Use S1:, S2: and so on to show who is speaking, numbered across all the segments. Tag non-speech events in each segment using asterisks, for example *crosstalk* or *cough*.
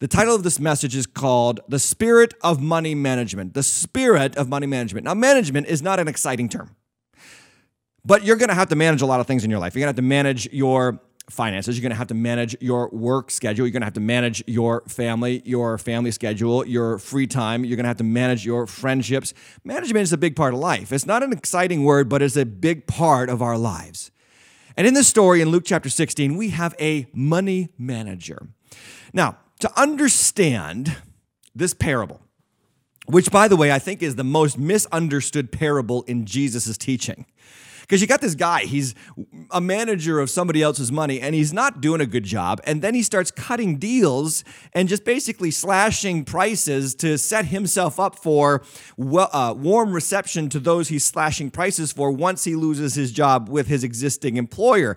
S1: The title of this message is called The Spirit of Money Management. The Spirit of Money Management. Now, management is not an exciting term, but you're going to have to manage a lot of things in your life. You're going to have to manage your finances. You're going to have to manage your work schedule. You're going to have to manage your family, your family schedule, your free time. You're going to have to manage your friendships. Management is a big part of life. It's not an exciting word, but it's a big part of our lives. And in this story in Luke chapter 16, we have a money manager. Now, to understand this parable, which, by the way, I think is the most misunderstood parable in Jesus' teaching. Because you got this guy, he's a manager of somebody else's money and he's not doing a good job. And then he starts cutting deals and just basically slashing prices to set himself up for uh, warm reception to those he's slashing prices for once he loses his job with his existing employer.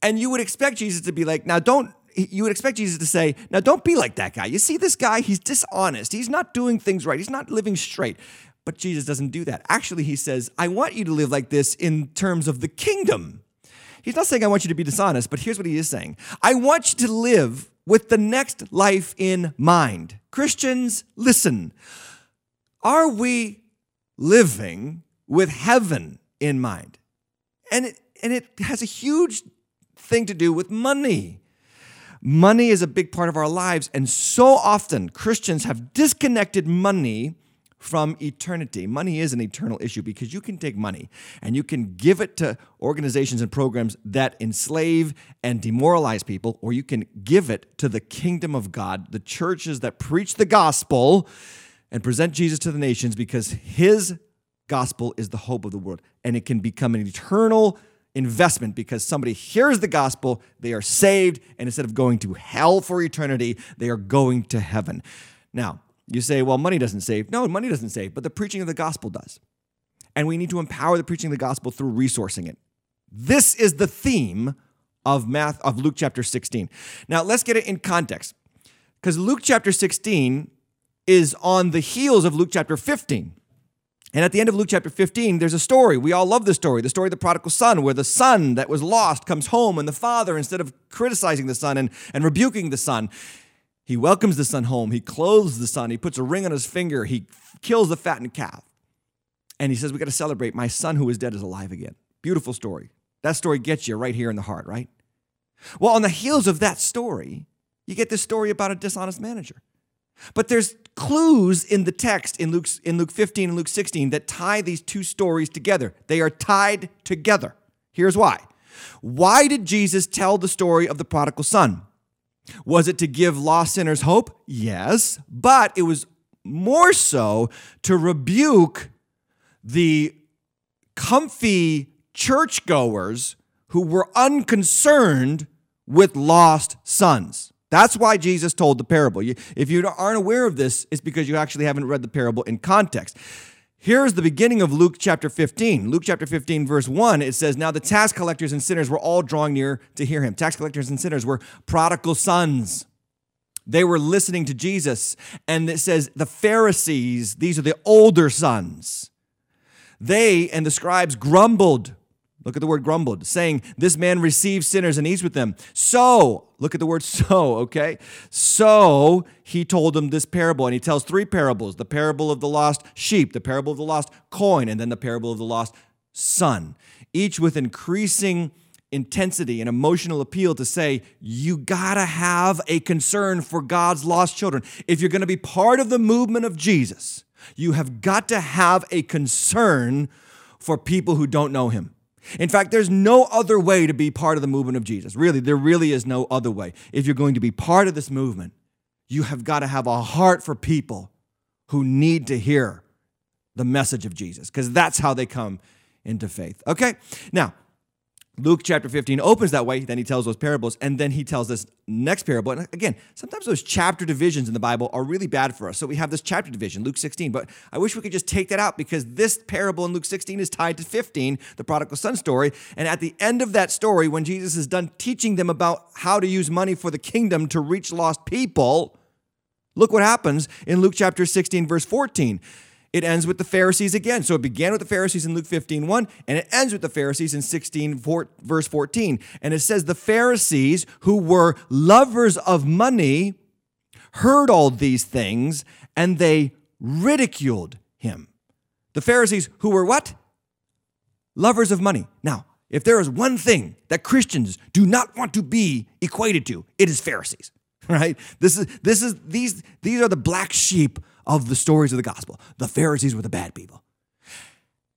S1: And you would expect Jesus to be like, now don't you would expect Jesus to say, Now don't be like that guy. You see this guy, he's dishonest. He's not doing things right. He's not living straight. But Jesus doesn't do that. Actually, he says, I want you to live like this in terms of the kingdom. He's not saying, I want you to be dishonest, but here's what he is saying I want you to live with the next life in mind. Christians, listen. Are we living with heaven in mind? And it, and it has a huge thing to do with money. Money is a big part of our lives, and so often Christians have disconnected money from eternity. Money is an eternal issue because you can take money and you can give it to organizations and programs that enslave and demoralize people, or you can give it to the kingdom of God, the churches that preach the gospel and present Jesus to the nations because his gospel is the hope of the world and it can become an eternal investment because somebody hears the gospel, they are saved, and instead of going to hell for eternity, they are going to heaven. Now, you say, well, money doesn't save. No, money doesn't save, but the preaching of the gospel does. And we need to empower the preaching of the gospel through resourcing it. This is the theme of math of Luke chapter 16. Now, let's get it in context. Because Luke chapter 16 is on the heels of Luke chapter 15. And at the end of Luke chapter 15, there's a story. We all love the story the story of the prodigal son, where the son that was lost comes home, and the father, instead of criticizing the son and, and rebuking the son, he welcomes the son home. He clothes the son. He puts a ring on his finger. He kills the fattened calf. And he says, We got to celebrate. My son who was dead is alive again. Beautiful story. That story gets you right here in the heart, right? Well, on the heels of that story, you get this story about a dishonest manager. But there's clues in the text in Luke, in Luke 15 and Luke 16 that tie these two stories together. They are tied together. Here's why. Why did Jesus tell the story of the prodigal son? Was it to give lost sinners hope? Yes, but it was more so to rebuke the comfy churchgoers who were unconcerned with lost sons. That's why Jesus told the parable. If you aren't aware of this, it's because you actually haven't read the parable in context. Here's the beginning of Luke chapter 15. Luke chapter 15, verse 1, it says, Now the tax collectors and sinners were all drawing near to hear him. Tax collectors and sinners were prodigal sons. They were listening to Jesus. And it says, The Pharisees, these are the older sons. They and the scribes grumbled Look at the word grumbled, saying, This man receives sinners and eats with them. So, look at the word *laughs* so, okay? So he told them this parable, and he tells three parables the parable of the lost sheep, the parable of the lost coin, and then the parable of the lost son, each with increasing intensity and emotional appeal to say, you gotta have a concern for God's lost children. If you're gonna be part of the movement of Jesus, you have got to have a concern for people who don't know him. In fact, there's no other way to be part of the movement of Jesus. Really, there really is no other way. If you're going to be part of this movement, you have got to have a heart for people who need to hear the message of Jesus, because that's how they come into faith. Okay? Now, Luke chapter 15 opens that way, then he tells those parables, and then he tells this next parable. And again, sometimes those chapter divisions in the Bible are really bad for us. So we have this chapter division, Luke 16, but I wish we could just take that out because this parable in Luke 16 is tied to 15, the prodigal son story. And at the end of that story, when Jesus is done teaching them about how to use money for the kingdom to reach lost people, look what happens in Luke chapter 16, verse 14 it ends with the Pharisees again. So it began with the Pharisees in Luke 15, 1, and it ends with the Pharisees in 16, 4, verse 14. And it says, The Pharisees who were lovers of money heard all these things and they ridiculed him. The Pharisees, who were what? Lovers of money. Now, if there is one thing that Christians do not want to be equated to, it is Pharisees. *laughs* Right? This is this is these these are the black sheep of the stories of the gospel. The Pharisees were the bad people.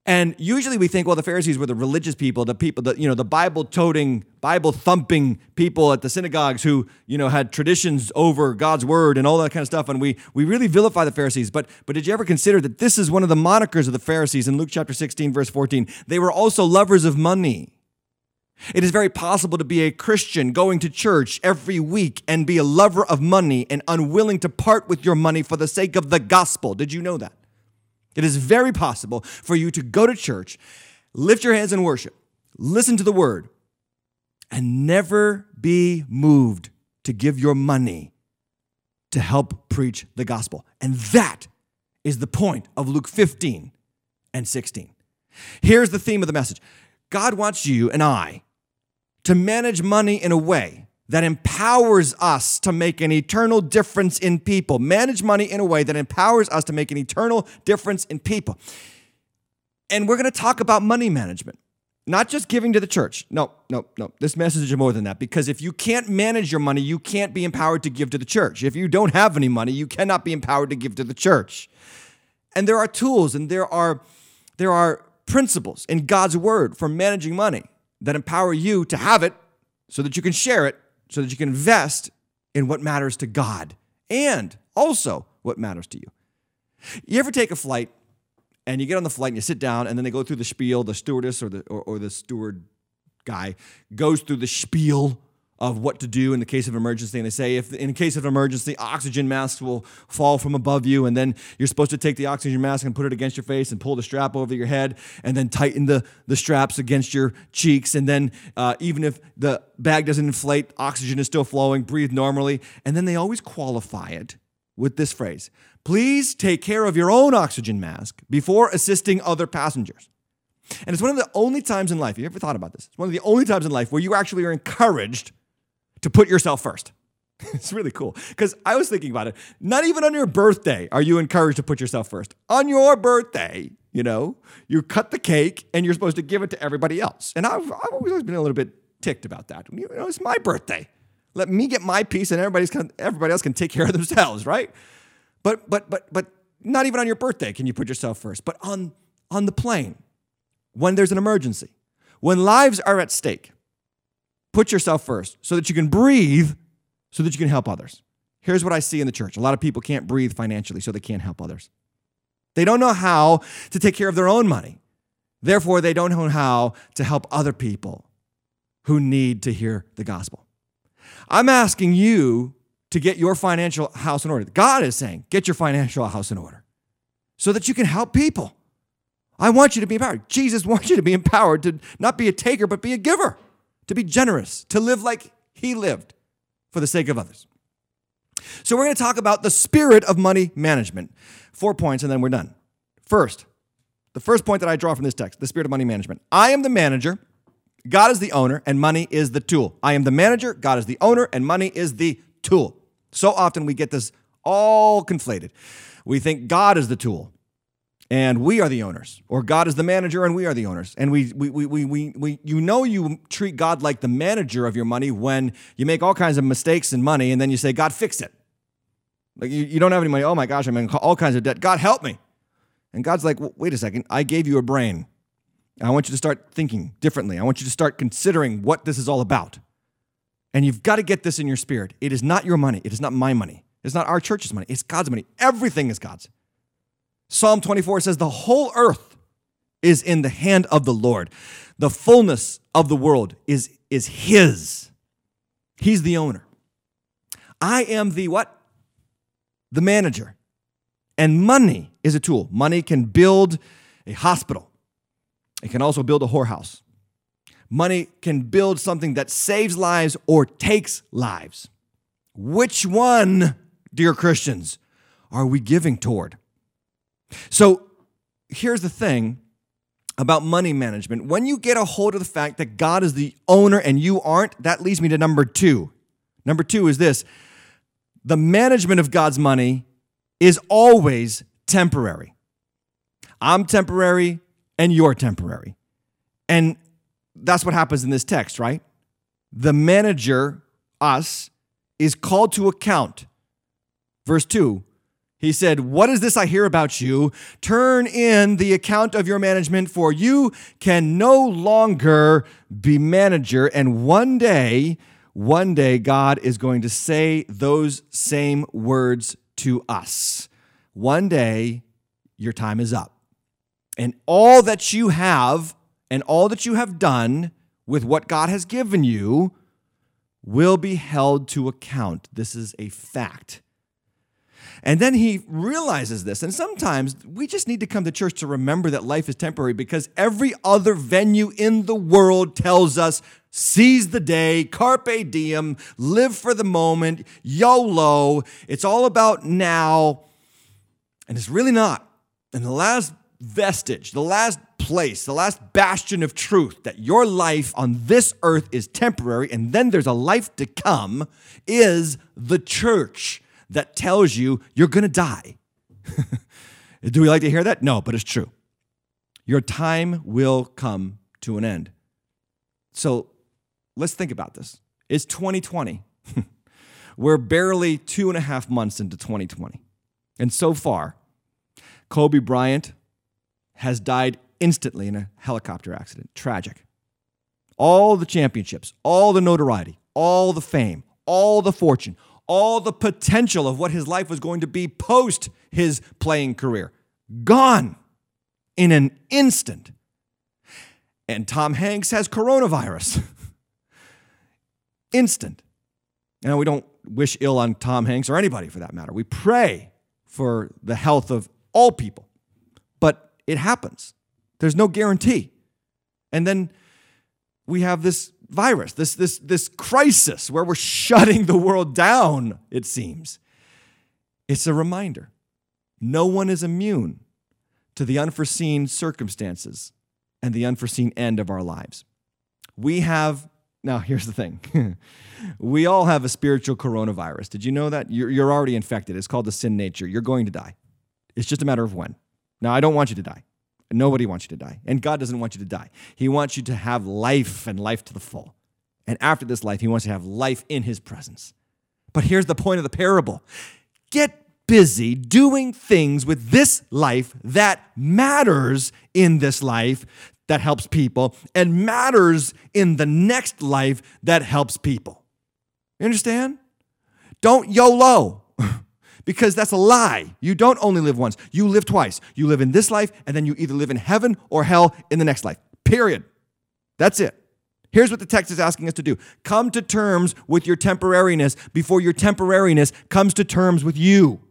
S1: And usually we think, well, the Pharisees were the religious people, the people, that you know, the Bible toting, Bible thumping people at the synagogues who, you know, had traditions over God's word and all that kind of stuff. And we we really vilify the Pharisees. But but did you ever consider that this is one of the monikers of the Pharisees in Luke chapter 16, verse 14? They were also lovers of money. It is very possible to be a Christian going to church every week and be a lover of money and unwilling to part with your money for the sake of the gospel. Did you know that? It is very possible for you to go to church, lift your hands in worship, listen to the word, and never be moved to give your money to help preach the gospel. And that is the point of Luke 15 and 16. Here's the theme of the message God wants you and I to manage money in a way that empowers us to make an eternal difference in people. Manage money in a way that empowers us to make an eternal difference in people. And we're going to talk about money management, not just giving to the church. No, no, no. This message is more than that because if you can't manage your money, you can't be empowered to give to the church. If you don't have any money, you cannot be empowered to give to the church. And there are tools and there are there are principles in God's word for managing money that empower you to have it so that you can share it so that you can invest in what matters to God and also what matters to you. You ever take a flight and you get on the flight and you sit down and then they go through the spiel, the stewardess or the, or, or the steward guy goes through the spiel of what to do in the case of emergency. And they say, if in case of emergency, oxygen masks will fall from above you, and then you're supposed to take the oxygen mask and put it against your face and pull the strap over your head, and then tighten the, the straps against your cheeks. And then, uh, even if the bag doesn't inflate, oxygen is still flowing, breathe normally. And then they always qualify it with this phrase Please take care of your own oxygen mask before assisting other passengers. And it's one of the only times in life, you ever thought about this? It's one of the only times in life where you actually are encouraged to put yourself first. *laughs* it's really cool because I was thinking about it. Not even on your birthday are you encouraged to put yourself first. On your birthday, you know, you cut the cake and you're supposed to give it to everybody else. And I've, I've always been a little bit ticked about that. You know, it's my birthday. Let me get my piece and everybody's everybody else can take care of themselves, right? But but but but not even on your birthday can you put yourself first. But on on the plane, when there's an emergency, when lives are at stake, Put yourself first so that you can breathe, so that you can help others. Here's what I see in the church a lot of people can't breathe financially, so they can't help others. They don't know how to take care of their own money. Therefore, they don't know how to help other people who need to hear the gospel. I'm asking you to get your financial house in order. God is saying, get your financial house in order so that you can help people. I want you to be empowered. Jesus wants you to be empowered to not be a taker, but be a giver to be generous, to live like he lived for the sake of others. So, we're going to talk about the spirit of money management. Four points, and then we're done. First, the first point that I draw from this text the spirit of money management. I am the manager, God is the owner, and money is the tool. I am the manager, God is the owner, and money is the tool. So often we get this all conflated. We think God is the tool and we are the owners, or God is the manager and we are the owners. And we, we, we, we, we, we, you know, you treat God like the manager of your money when you make all kinds of mistakes in money and then you say, God, fix it. Like you, you don't have any money. Oh my gosh, I'm in all kinds of debt. God, help me. And God's like, wait a second. I gave you a brain. I want you to start thinking differently. I want you to start considering what this is all about. And you've got to get this in your spirit. It is not your money. It is not my money. It's not our church's money. It's God's money. Everything is God's. Psalm 24 says, The whole earth is in the hand of the Lord. The fullness of the world is, is His. He's the owner. I am the what? The manager. And money is a tool. Money can build a hospital, it can also build a whorehouse. Money can build something that saves lives or takes lives. Which one, dear Christians, are we giving toward? So here's the thing about money management. When you get a hold of the fact that God is the owner and you aren't, that leads me to number two. Number two is this the management of God's money is always temporary. I'm temporary and you're temporary. And that's what happens in this text, right? The manager, us, is called to account. Verse 2 he said, What is this I hear about you? Turn in the account of your management, for you can no longer be manager. And one day, one day, God is going to say those same words to us. One day, your time is up. And all that you have and all that you have done with what God has given you will be held to account. This is a fact. And then he realizes this. And sometimes we just need to come to church to remember that life is temporary because every other venue in the world tells us seize the day, carpe diem, live for the moment, YOLO. It's all about now. And it's really not. And the last vestige, the last place, the last bastion of truth that your life on this earth is temporary and then there's a life to come is the church that tells you you're going to die. *laughs* Do we like to hear that? No, but it's true. Your time will come to an end. So let's think about this. It's 2020. *laughs* We're barely two and a half months into 2020. And so far, Kobe Bryant has died instantly in a helicopter accident. Tragic. All the championships, all the notoriety, all the fame, all the fortune, all the potential of what his life was going to be post his playing career. Gone in an instant. And Tom Hanks has coronavirus. *laughs* Instant. And we don't wish ill on Tom Hanks or anybody for that matter. We pray for the health of all people. But it happens. There's no guarantee. And then we have this virus, this, this, this crisis where we're shutting the world down, it seems. It's a reminder no one is immune to the unforeseen circumstances and the unforeseen end of our lives. We have, now *laughs* here's the thing *laughs* we all have a spiritual coronavirus. Did you know that? You're, you're already infected. It's called the sin nature. You're going to die. It's just a matter of when. Now, I don't want you to die. Nobody wants you to die. And God doesn't want you to die. He wants you to have life and life to the full. And after this life, He wants you to have life in His presence. But here's the point of the parable get busy doing things with this life that matters in this life that helps people and matters in the next life that helps people. You understand? Don't YOLO. Because that's a lie. You don't only live once, you live twice. You live in this life, and then you either live in heaven or hell in the next life. Period. That's it. Here's what the text is asking us to do come to terms with your temporariness before your temporariness comes to terms with you.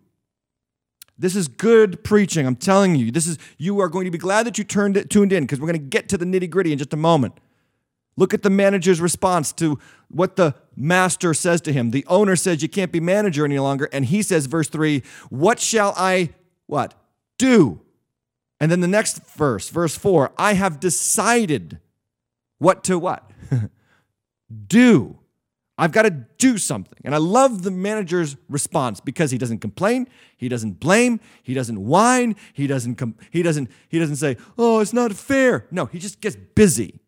S1: This is good preaching. I'm telling you. This is you are going to be glad that you turned tuned in because we're going to get to the nitty gritty in just a moment. Look at the manager's response to what the master says to him. The owner says you can't be manager any longer and he says verse 3, "What shall I what? Do?" And then the next verse, verse 4, "I have decided what to what? *laughs* do." I've got to do something. And I love the manager's response because he doesn't complain, he doesn't blame, he doesn't whine, he doesn't com- he doesn't he doesn't say, "Oh, it's not fair." No, he just gets busy.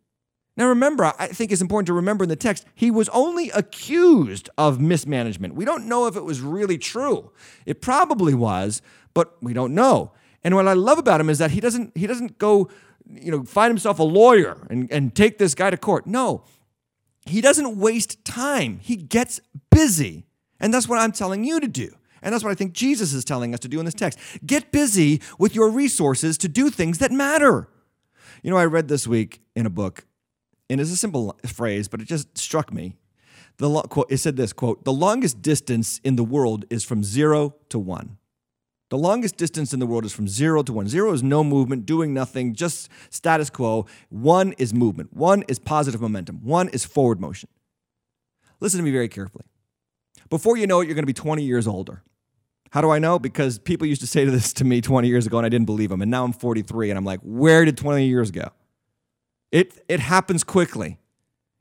S1: Now, remember, I think it's important to remember in the text, he was only accused of mismanagement. We don't know if it was really true. It probably was, but we don't know. And what I love about him is that he doesn't, he doesn't go, you know, find himself a lawyer and, and take this guy to court. No, he doesn't waste time. He gets busy. And that's what I'm telling you to do. And that's what I think Jesus is telling us to do in this text. Get busy with your resources to do things that matter. You know, I read this week in a book and it's a simple phrase, but it just struck me. The lo- quote, it said this quote: "The longest distance in the world is from zero to one." The longest distance in the world is from zero to one. Zero is no movement, doing nothing, just status quo. One is movement. One is positive momentum. One is forward motion. Listen to me very carefully. Before you know it, you're going to be 20 years older. How do I know? Because people used to say this to me 20 years ago and I didn't believe them. And now I'm 43 and I'm like, where did 20 years go? It, it happens quickly.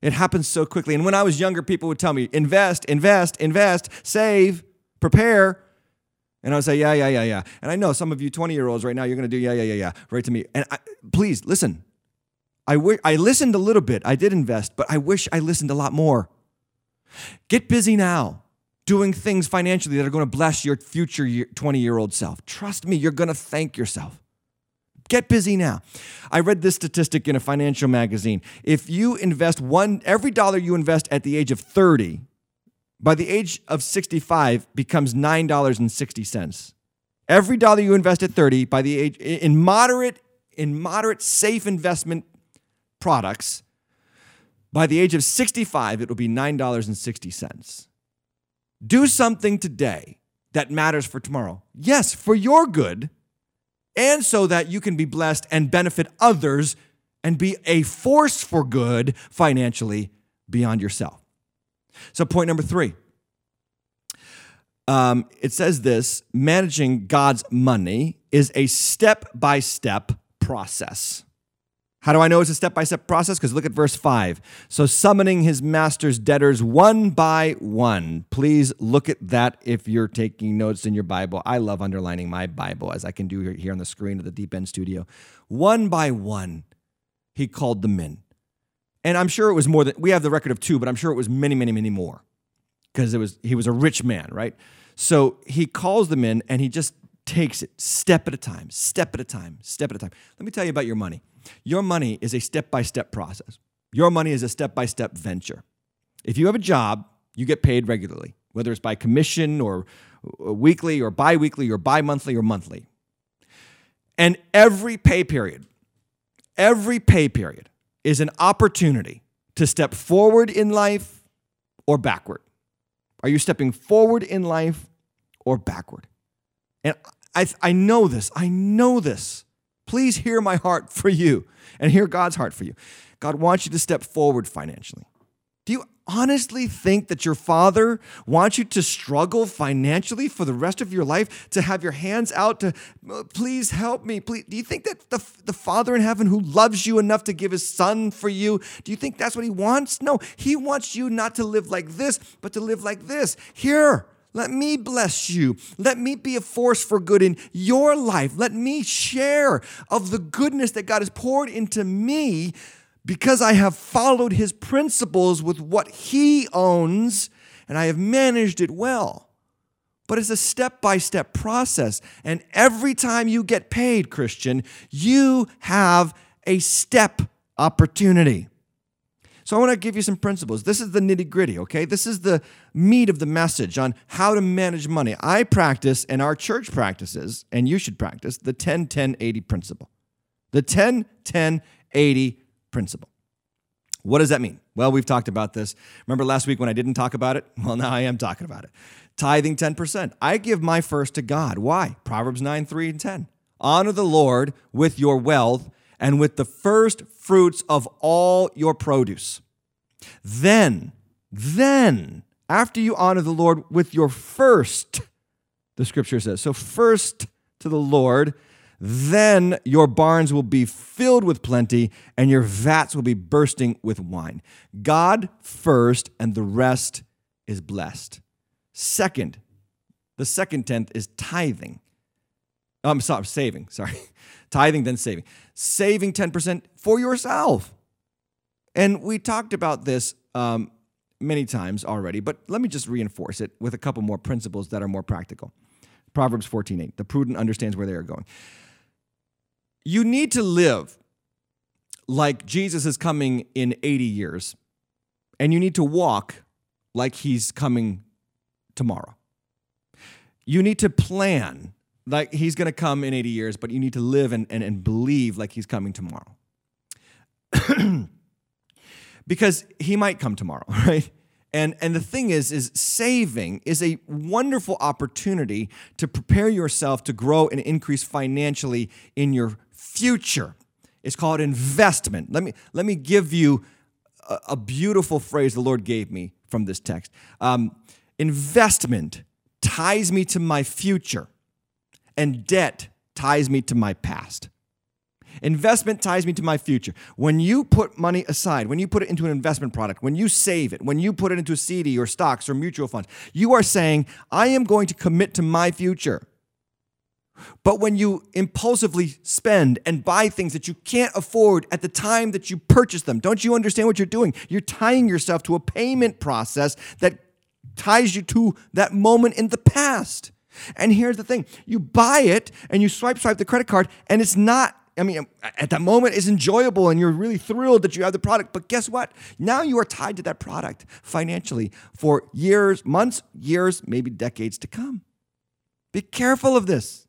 S1: It happens so quickly. And when I was younger, people would tell me, invest, invest, invest, save. Prepare. And I would say, yeah, yeah, yeah, yeah. And I know some of you 20 year olds right now, you're going to do, yeah, yeah, yeah, yeah, right to me. And I, please listen. I, w- I listened a little bit. I did invest, but I wish I listened a lot more. Get busy now doing things financially that are going to bless your future 20 year old self. Trust me, you're going to thank yourself. Get busy now. I read this statistic in a financial magazine. If you invest one, every dollar you invest at the age of 30, by the age of 65 becomes $9.60. Every dollar you invest at 30 by the age in moderate in moderate safe investment products by the age of 65 it will be $9.60. Do something today that matters for tomorrow. Yes, for your good and so that you can be blessed and benefit others and be a force for good financially beyond yourself. So, point number three um, it says this managing God's money is a step by step process. How do I know it's a step by step process? Because look at verse 5. So, summoning his master's debtors one by one. Please look at that if you're taking notes in your Bible. I love underlining my Bible as I can do here on the screen of the Deep End Studio. One by one, he called them in. And I'm sure it was more than we have the record of two, but I'm sure it was many, many, many more because it was he was a rich man, right? So he calls them in and he just takes it step at a time, step at a time, step at a time. Let me tell you about your money. Your money is a step by step process. Your money is a step by step venture. If you have a job, you get paid regularly, whether it's by commission or uh, weekly or bi weekly or bi monthly or monthly. And every pay period, every pay period is an opportunity to step forward in life or backward. Are you stepping forward in life or backward? And I, I know this. I know this. Please hear my heart for you and hear God's heart for you. God wants you to step forward financially. Do you honestly think that your father wants you to struggle financially for the rest of your life, to have your hands out to, oh, please help me? Please. Do you think that the, the father in heaven who loves you enough to give his son for you, do you think that's what he wants? No, he wants you not to live like this, but to live like this. Here, let me bless you. Let me be a force for good in your life. Let me share of the goodness that God has poured into me because I have followed his principles with what he owns and I have managed it well. But it's a step by step process. And every time you get paid, Christian, you have a step opportunity. So I want to give you some principles. This is the nitty gritty, okay? This is the meat of the message on how to manage money. I practice, and our church practices, and you should practice the 10 10 80 principle. The 10 10 80 principle. What does that mean? Well, we've talked about this. Remember last week when I didn't talk about it? *laughs* Well, now I am talking about it. Tithing 10%. I give my first to God. Why? Proverbs 9 3 and 10. Honor the Lord with your wealth and with the first fruits of all your produce. Then, then, after you honor the Lord with your first, the scripture says, so first to the Lord, then your barns will be filled with plenty and your vats will be bursting with wine. God first, and the rest is blessed. Second, the second tenth is tithing. I'm sorry, saving, sorry. *laughs* Tithing, then saving. Saving 10% for yourself. And we talked about this um, many times already, but let me just reinforce it with a couple more principles that are more practical. Proverbs 14:8. The prudent understands where they are going. You need to live like Jesus is coming in 80 years, and you need to walk like he's coming tomorrow. You need to plan like he's going to come in 80 years, but you need to live and, and, and believe like he's coming tomorrow. *clears throat* because he might come tomorrow, *laughs* right? And, and the thing is, is saving is a wonderful opportunity to prepare yourself to grow and increase financially in your future. It's called investment. Let me, let me give you a, a beautiful phrase the Lord gave me from this text. Um, investment ties me to my future and debt ties me to my past. Investment ties me to my future. When you put money aside, when you put it into an investment product, when you save it, when you put it into a CD or stocks or mutual funds, you are saying, I am going to commit to my future. But when you impulsively spend and buy things that you can't afford at the time that you purchase them, don't you understand what you're doing? You're tying yourself to a payment process that ties you to that moment in the past. And here's the thing you buy it and you swipe, swipe the credit card, and it's not. I mean, at that moment, it's enjoyable and you're really thrilled that you have the product. But guess what? Now you are tied to that product financially for years, months, years, maybe decades to come. Be careful of this.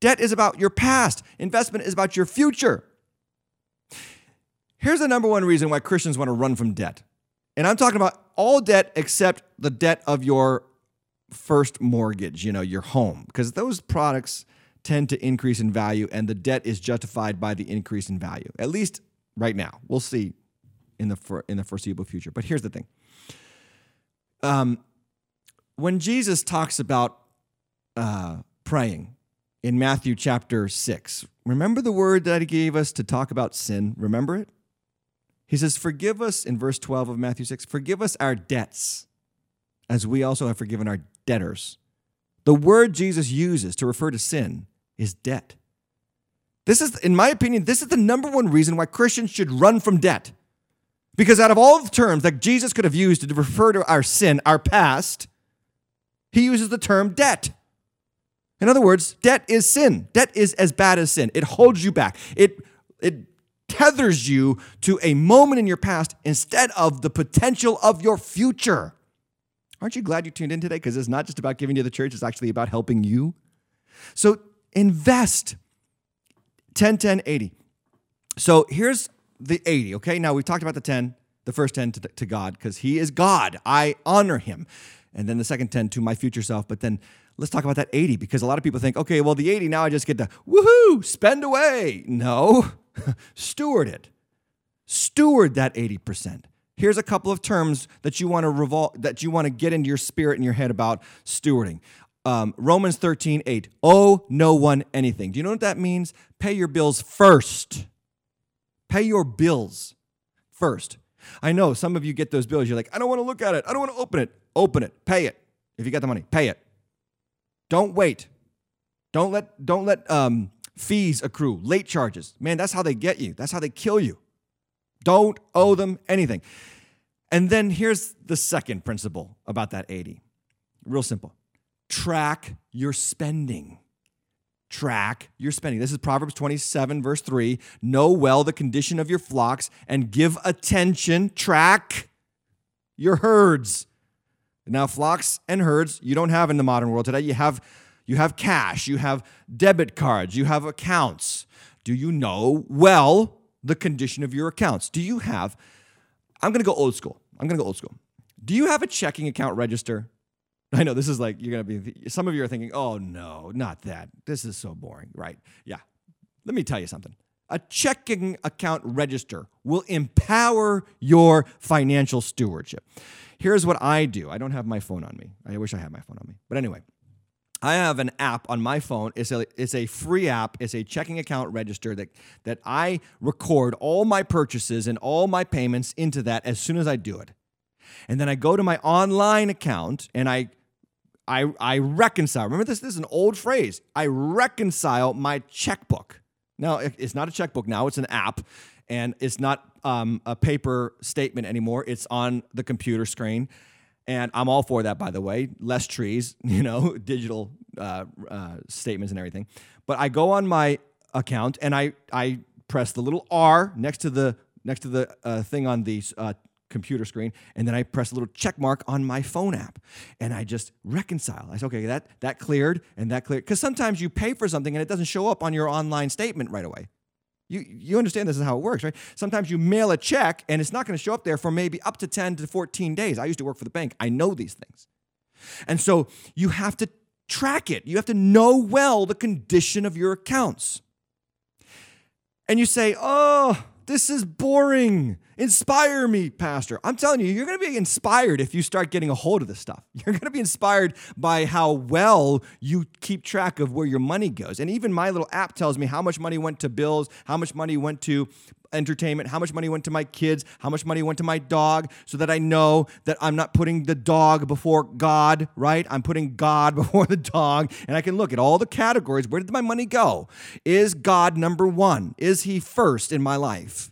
S1: Debt is about your past, investment is about your future. Here's the number one reason why Christians want to run from debt. And I'm talking about all debt except the debt of your first mortgage, you know, your home, because those products tend to increase in value and the debt is justified by the increase in value. At least right now. We'll see in the for, in the foreseeable future. But here's the thing. Um, when Jesus talks about uh, praying, in Matthew chapter 6. Remember the word that he gave us to talk about sin? Remember it? He says, Forgive us, in verse 12 of Matthew 6, forgive us our debts, as we also have forgiven our debtors. The word Jesus uses to refer to sin is debt. This is, in my opinion, this is the number one reason why Christians should run from debt. Because out of all the terms that Jesus could have used to refer to our sin, our past, he uses the term debt. In other words, debt is sin. Debt is as bad as sin. It holds you back. It it tethers you to a moment in your past instead of the potential of your future. Aren't you glad you tuned in today? Because it's not just about giving to the church, it's actually about helping you. So invest 10, 10, 80. So here's the 80, okay? Now we've talked about the 10, the first 10 to, to God, because He is God. I honor Him. And then the second 10 to my future self. But then let's talk about that 80 because a lot of people think, okay, well, the 80, now I just get to woohoo, spend away. No, *laughs* steward it. Steward that 80%. Here's a couple of terms that you want to revol- that you want to get into your spirit and your head about stewarding. Um, Romans 13, 8. Owe no one anything. Do you know what that means? Pay your bills first. Pay your bills first. I know some of you get those bills. You're like, I don't want to look at it. I don't want to open it. Open it. Pay it. If you got the money, pay it. Don't wait. Don't let don't let um, fees accrue, late charges. Man, that's how they get you. That's how they kill you. Don't owe them anything. And then here's the second principle about that 80. Real simple. Track your spending. Track your spending. This is Proverbs 27, verse 3. Know well the condition of your flocks and give attention. Track your herds. Now, flocks and herds you don't have in the modern world today. You have you have cash, you have debit cards, you have accounts. Do you know well the condition of your accounts? Do you have I'm to go old school. I'm to go old school. Do you have a checking account register? *laughs* I know this is like you're to be some of you are thinking, "Oh no, not that. This is so boring." Right? Yeah. Let me tell you something. A checking account register will empower your financial stewardship. Here's what I do. I don't have my phone on me. I wish I had my phone on me. But anyway, I have an app on my phone. It's a, it's a free app. It's a checking account register that, that I record all my purchases and all my payments into that as soon as I do it. And then I go to my online account and I I, I reconcile. Remember this? This is an old phrase. I reconcile my checkbook. Now, it's not a checkbook now, it's an app and it's not um, a paper statement anymore. It's on the computer screen, and I'm all for that. By the way, less trees, *laughs* you know, digital uh, uh, statements and everything. But I go on my account and I I press the little R next to the next to the uh, thing on the uh, computer screen, and then I press a little check mark on my phone app, and I just reconcile. I say, okay, that that cleared and that cleared. Because sometimes you pay for something and it doesn't show up on your online statement right away. You, you understand this is how it works, right? Sometimes you mail a check and it's not going to show up there for maybe up to 10 to 14 days. I used to work for the bank. I know these things. And so you have to track it. You have to know well the condition of your accounts. And you say, oh, this is boring. Inspire me, Pastor. I'm telling you, you're going to be inspired if you start getting a hold of this stuff. *laughs* You're going to be inspired by how well you keep track of where your money goes. And even my little app tells me how much money went to bills, how much money went to entertainment, how much money went to my kids, how much money went to my dog, so that I know that I'm not putting the dog before God, right? I'm putting God *laughs* before the dog. And I can look at all the categories. Where did my money go? Is God number one? Is He first in my life?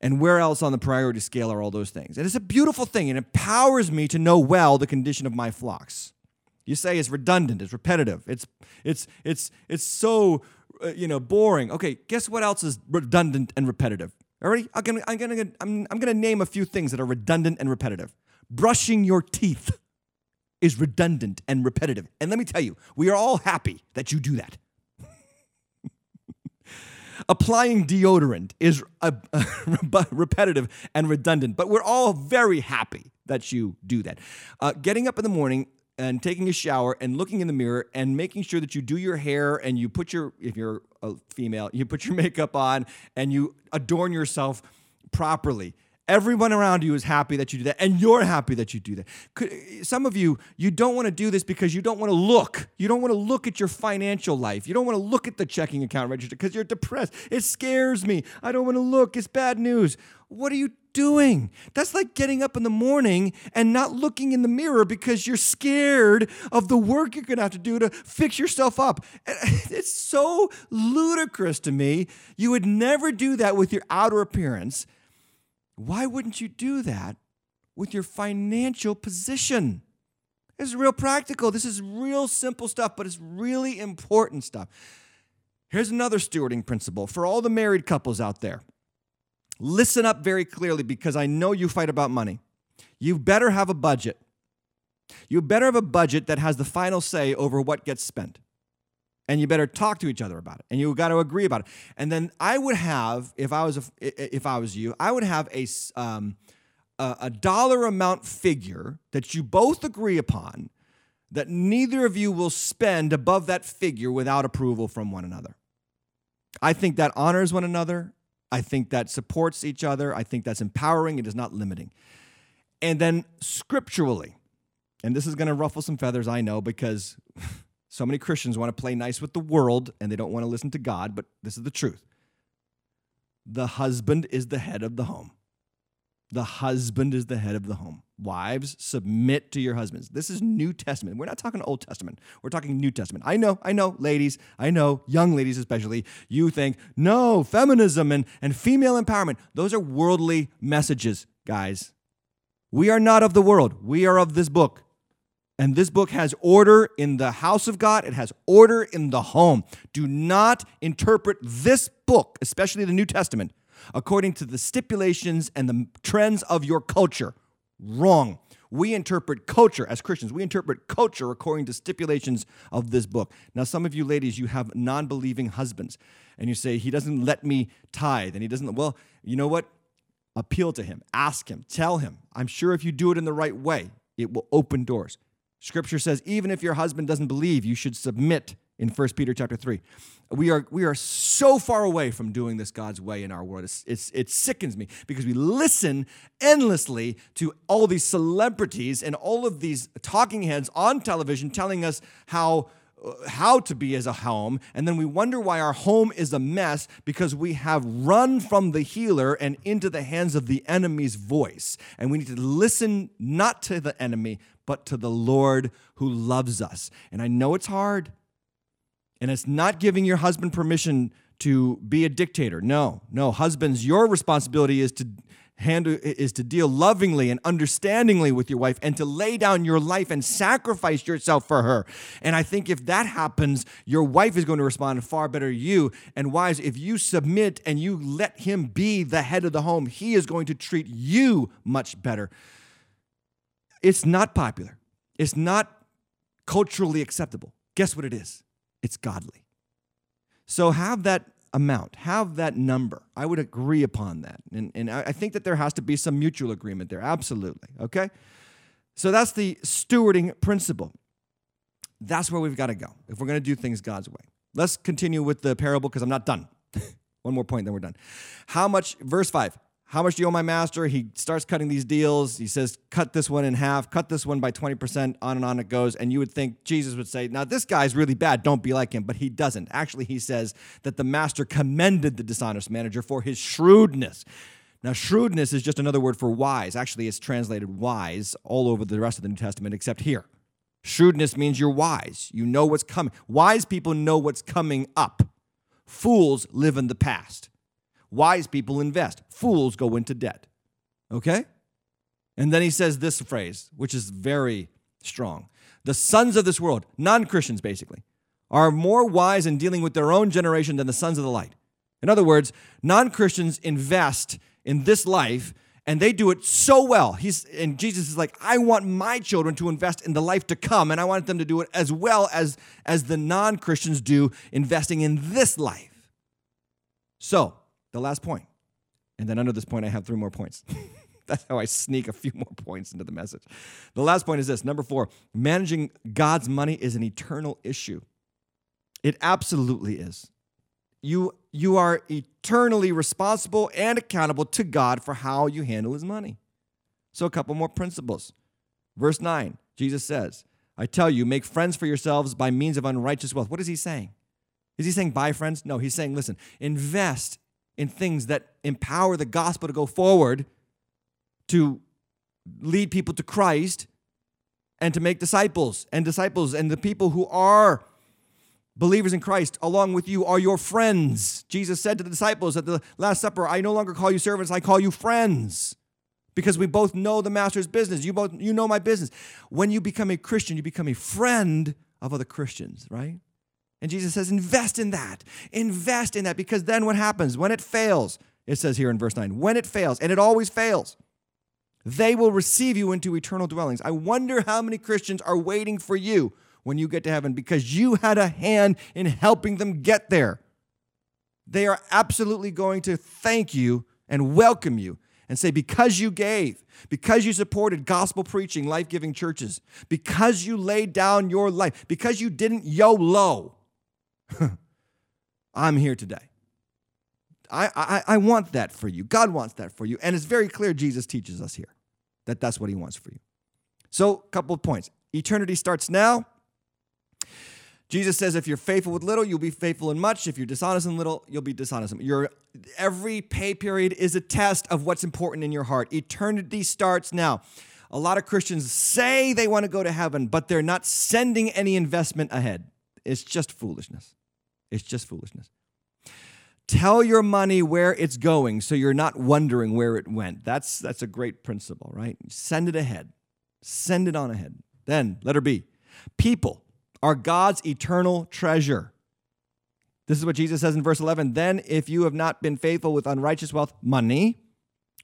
S1: And where else on the priority scale are all those things? And it's a beautiful thing. It empowers me to know well the condition of my flocks. You say it's redundant, it's repetitive, it's it's it's it's so uh, you know boring. Okay, guess what else is redundant and repetitive? Already, I'm gonna, I'm gonna I'm, I'm gonna name a few things that are redundant and repetitive. Brushing your teeth is redundant and repetitive. And let me tell you, we are all happy that you do that. Applying deodorant is *laughs* repetitive and redundant, but we're all very happy that you do that. Uh, getting up in the morning and taking a shower and looking in the mirror and making sure that you do your hair and you put your, if you're a female, you put your *laughs* makeup on and you adorn yourself properly Everyone around you is happy that you do that, and you're happy that you do that. Some of you, you don't want to do this because you don't want to look. You don't want to look at your financial life. You don't want to look at the checking account register because you're depressed. It scares me. I don't want to look. It's bad news. What are you doing? That's like getting up in the morning and not looking in the mirror because you're scared of the work you're going to have to do to fix yourself up. *laughs* It's so ludicrous to me. You would never do that with your outer appearance why wouldn't you do that with your financial position? Is real practical. This is real simple stuff, but it's really important stuff. Here's another stewarding principle for all the married couples out there. Listen up very clearly because I know you fight about money. You better have a budget. You better have a budget that has the final say over what gets spent and you better talk to each other about it and you got to agree about it. And then i would have if i was a, if i was you i would have a, um, a, dollar amount figure that you both agree upon that neither of you will spend above that figure without approval from one another. I think that honors one another. I think that supports each other. I think that's empowering. It is not limiting. And then scripturally and this is going to ruffle some feathers i know because *laughs* So many Christians want to play nice with the world and they don't want to listen to God, but this is the truth. The husband is the head of the home. The husband is the head of the home. Wives, submit to your husbands. This is New Testament. We're not talking Old Testament. We're talking New Testament. I know, I know, ladies, I know, young ladies especially, you think, no, feminism and, and female empowerment, those are worldly messages, guys. We are not of the world. We are of this book. And this book has order in the house of God, it has order in the home. Do not interpret this book, especially the New Testament, according to the stipulations and the trends of your culture. Wrong. We interpret culture as Christians. We interpret culture according to stipulations of this book. Now, some of you ladies, you have non believing husbands, and you say, He doesn't let me tithe, and He doesn't, well, you know what? Appeal to Him, ask Him, tell Him. I'm sure if you do it in the right way, it will open doors. Scripture says even if your husband doesn't believe, you should submit in 1 Peter chapter 3. We are, we are so far away from doing this God's way in our world. It's, it's, it sickens me because we listen endlessly to all these celebrities and all of these talking heads on television telling us how uh, how to be as a home, and then we wonder why our home is a mess because we have run from the healer and into the hands of the enemy's voice. And we need to listen not to the enemy, but to the Lord who loves us. And I know it's hard, and it's not giving your husband permission to be a dictator. No, no. Husbands, your responsibility is to handle is to deal lovingly and understandingly with your wife and to lay down your life and sacrifice yourself for her. And I think if that happens, your wife is going to respond far better to you. And wives, if you submit and you let him be the head of the home, he is going to treat you much better. It's not popular. It's not culturally acceptable. Guess what it is? It's godly. So have that amount, have that number. I would agree upon that. And, and I think that there has to be some mutual agreement there. Absolutely. Okay? So that's the stewarding principle. That's where we've got to go if we're going to do things God's way. Let's continue with the parable because I'm not done. *laughs* One more point, then we're done. How much, verse 5, how much do you owe my master? He starts cutting these deals. He says, cut this one in half, cut this one by 20%, on and on it goes. And you would think Jesus would say, now this guy's really bad, don't be like him. But he doesn't. Actually, he says that the master commended the dishonest manager for his shrewdness. Now, shrewdness is just another word for wise. Actually, it's translated wise all over the rest of the New Testament except here. Shrewdness means you're wise. You know what's coming. Wise people know what's coming up. Fools live in the past. Wise people invest, fools go into debt. Okay? And then he says this phrase, which is very strong. The sons of this world, non Christians basically, are more wise in dealing with their own generation than the sons of the light. In other words, non Christians invest in this life and they do it so well. He's and Jesus is like, I want my children to invest in the life to come, and I want them to do it as well as as the non-Christians do investing in this life. So the last point. And then under this point, I have three more points. *laughs* That's how I sneak a few more points into the message. The last point is this number four managing God's money is an eternal issue. It absolutely is. You, you are eternally responsible and accountable to God for how you handle his money. So, a couple more principles. Verse 9, Jesus says, I tell you, make friends for yourselves by means of unrighteous wealth. What is he saying? Is he saying buy friends? No, he's saying, listen, invest in things that empower the gospel to go forward, to lead people to Christ, and to make disciples. And disciples and the people who are believers in Christ along with you are your friends. Jesus said to the disciples at the Last Supper, I no longer call you servants, I call you friends. Because we both know the master's business. You both you know my business. When you become a Christian, you become a friend of other Christians, right? And Jesus says, invest in that. Invest in that because then what happens? When it fails, it says here in verse 9, when it fails, and it always fails, they will receive you into eternal dwellings. I wonder how many Christians are waiting for you when you get to heaven because you had a hand in helping them get there. They are absolutely going to thank you and welcome you and say, because you gave, because you supported gospel preaching, life giving churches, because you laid down your life, because you didn't YOLO *laughs* I'm here today. I, I, I want that for you. God wants that for you. And it's very clear Jesus teaches us here that that's what he wants for you. So, couple of points. Eternity starts now. Jesus says, if you're faithful with little, you'll be faithful in much. If you're dishonest in little, you'll be dishonest. In your every pay period is a test of what's important in your heart. Eternity starts now. A lot of Christians say they want to go to heaven, but they're not sending any investment ahead. It's just foolishness. It's just foolishness. Tell your money where it's going so you're not wondering where it went. That's, that's a great principle, right? Send it ahead. Send it on ahead. Then, letter B people are God's eternal treasure. This is what Jesus says in verse 11. Then, if you have not been faithful with unrighteous wealth, money,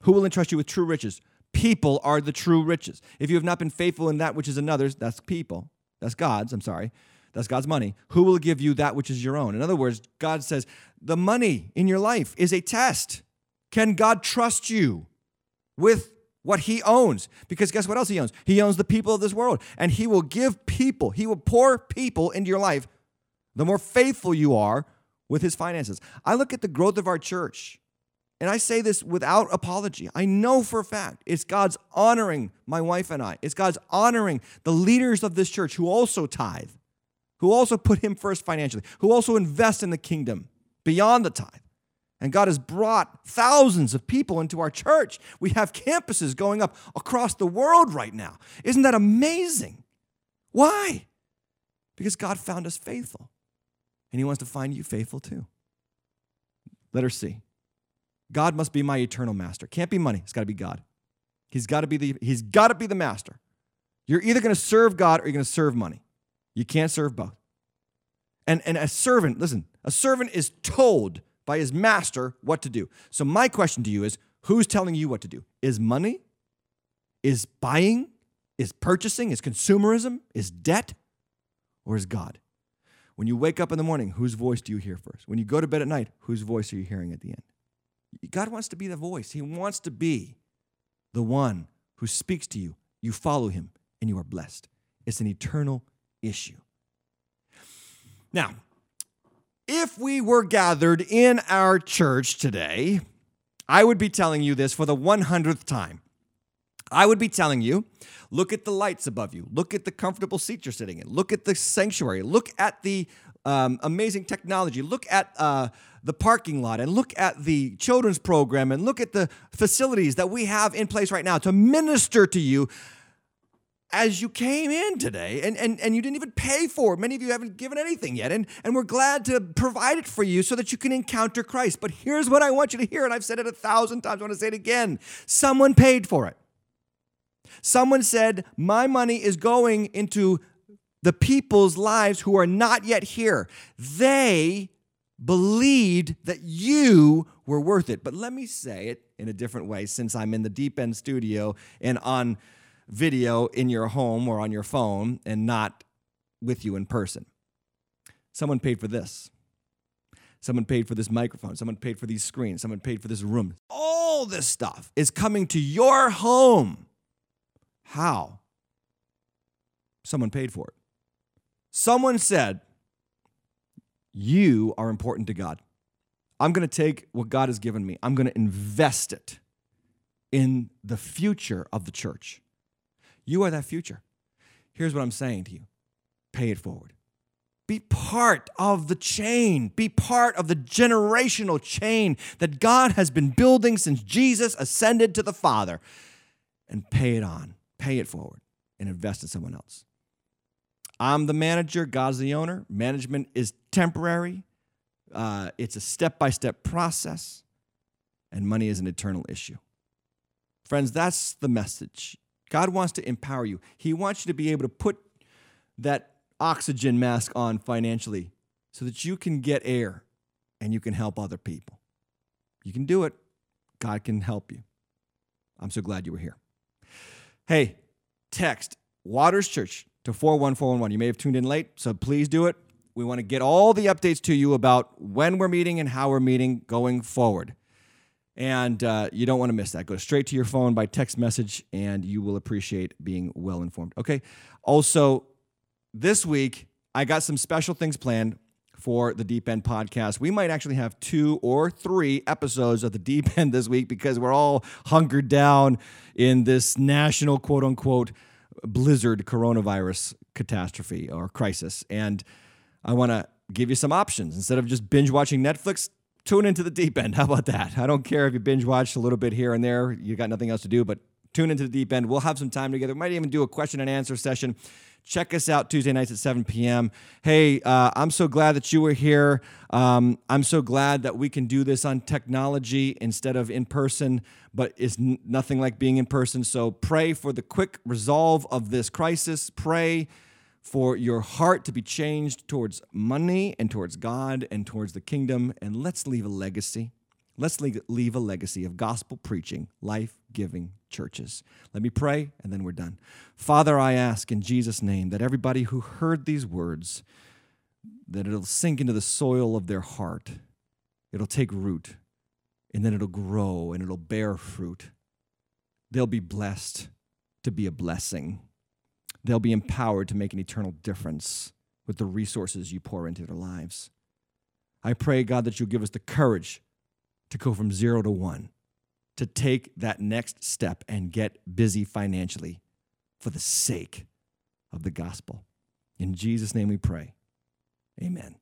S1: who will entrust you with true riches? People are the true riches. If you have not been faithful in that which is another's, that's people. That's God's, I'm sorry. That's God's money. Who will give you that which is your own? In other words, God says, the money in your life is a test. Can God trust you with what he owns? Because guess what else he owns? He owns the people of this world. And he will give people, he will pour people into your life the more faithful you are with his finances. I look at the growth of our church, and I say this without apology. I know for a fact it's God's honoring my wife and I, it's God's honoring the leaders of this church who also tithe who also put him first financially, who also invest in the kingdom beyond the tithe. And God has brought thousands of people into our church. We have campuses going up across the world right now. Isn't that amazing? Why? Because God found us faithful. And He wants to find you faithful too. Letter C. God must be my eternal master. Can't be money. It's got to be God. He's got to be the He's got to be the master. You're either going to serve God or you're going to serve money. You can't serve both. And, and a servant, listen, a servant is told by his master what to do. So, my question to you is who's telling you what to do? Is money? Is buying? Is purchasing? Is consumerism? Is debt? Or is God? When you wake up in the morning, whose voice do you hear first? When you go to bed at night, whose voice are you hearing at the end? God wants to be the voice. He wants to be the one who speaks to you. You follow him and you are blessed. It's an eternal issue. Now, if we were gathered in our church today I would be telling you this for the 100th time. I would be telling you look at the lights above you, look at the comfortable seat you're sitting in, look at the sanctuary, look at the um, amazing technology, look at uh, the parking lot, and look at the children's program, and look at the facilities that we have in place right now to minister to you as you came in today and, and, and you didn't even pay for it. Many of you haven't given anything yet. And, and we're glad to provide it for you so that you can encounter Christ. But here's what I want you to hear, and I've said it a thousand times. I want to say it again. Someone paid for it. Someone said, My money is going into the people's lives who are not yet here. They believed that you were worth it. But let me say it in a different way since I'm in the deep end studio and on video in your home or on your phone and not with you in person. Someone paid for this. Someone paid for this microphone. Someone paid for these screens. Someone paid for this room. All this stuff is coming to your home how? Someone paid for it. Someone said, You are important to God. I'm going to take what God has given me, I'm going to invest it in the future of the church. You are that future. Here's what I'm saying to you pay it forward. Be part of the chain. Be part of the generational chain that God has been building since Jesus ascended to the Father and pay it on pay it forward and invest in someone else. I'm the manager, God's the owner. Management is temporary, uh, it's a step by step process, and money is an eternal issue. Friends, that's the message. God wants to empower you, He wants you to be able to put that oxygen mask on financially so that you can get air and you can help other people. You can do it. God can help you. I'm so glad you were here. Hey, text Waters Church to 41411. You may have tuned in late, so please do it. We want to get all the updates to you about when we're meeting and how we're meeting going forward. And uh, you don't want to miss that. Go straight to your phone by text message, and you will appreciate being well informed. Okay. Also, this week, I got some special things planned for the Deep End podcast. We might actually have two or three episodes of the Deep *laughs* End this week because we're all hunkered down in this national quote unquote blizzard coronavirus catastrophe or crisis. And I want to give you some options. Instead of just binge watching Netflix, tune into the deep end. *laughs* How about that? I don't care if you binge watch a little bit here and there, you got nothing else to do, but tune into the deep end. We'll have some time together. We might even do a question and answer session Check us out Tuesday nights at 7 p.m. Hey, uh, I'm so glad that you were here. Um, I'm so glad that we can do this on technology instead of in person, but it's n- nothing like being in person. So pray for the quick resolve of this crisis. Pray for your heart to be changed towards money and towards God and towards the kingdom. And let's leave a legacy. Let's leave a legacy of gospel preaching, life giving churches. Let me pray, and then we're done. Father, I ask in Jesus' name that everybody who heard these words, that it'll sink into the soil of their heart, it'll take root, and then it'll grow and it'll bear fruit. They'll be blessed to be a blessing. They'll be empowered to make an eternal difference with the resources you pour into their lives. I pray, God, that you'll give us the courage to go from zero to one, to take that next step and get busy financially for the sake of the gospel. In Jesus' name we pray. Amen.